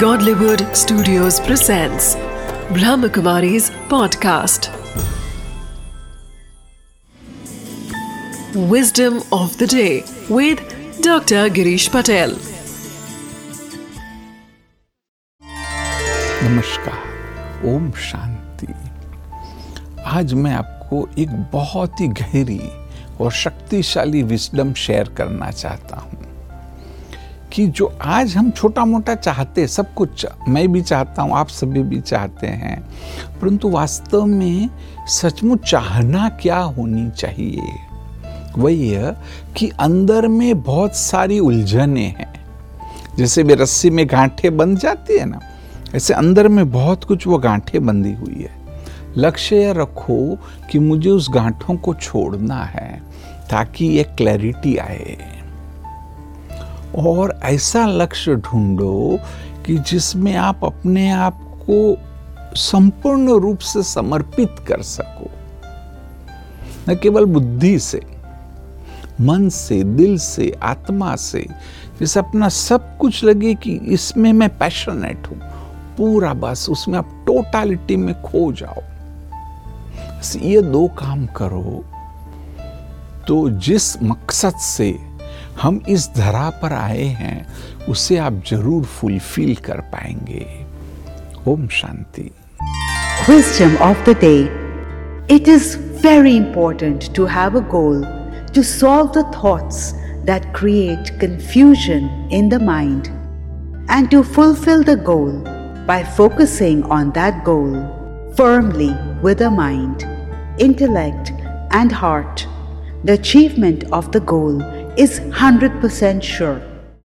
Godlywood Studios presents Brahmakumari's podcast. Wisdom of the day with Dr. Girish Patel. नमस्कार ओम शांति आज मैं आपको एक बहुत ही गहरी और शक्तिशाली विस्डम शेयर करना चाहता हूँ कि जो आज हम छोटा मोटा चाहते सब कुछ मैं भी चाहता हूँ, आप सभी भी चाहते हैं, परंतु वास्तव में सचमुच चाहना क्या होनी चाहिए? वही है कि अंदर में बहुत सारी उलझने हैं। जैसे भी रस्सी में गांठे बंध जाती है ना, ऐसे अंदर में बहुत कुछ वो गांठे बंधी हुई है। लक्ष्य रखो कि मुझे उस गांठों को छोड़ना है, ताकि ये क्लैरिटी आए। और ऐसा लक्ष्य ढूंढो कि जिसमें आप अपने आप को संपूर्ण रूप से समर्पित कर सको। न केवल बुद्धि से, मन से, दिल से, आत्मा से, जैसे अपना सब कुछ लगे कि इसमें मैं पैशनेट हूँ, पूरा बस उसमें आप टोटालिटी में खो जाओ। ये दो काम करो तो जिस मकसद से हम इस धरा पर आए हैं उसे आप जरूर फुलफिल कर पाएंगे Om Shanti Wisdom of the day. It is very important to have a goal to solve the thoughts that create confusion in the mind and to fulfill the goal by focusing on that goal firmly with the mind, intellect, and heart. The achievement of the goal is 100% sure.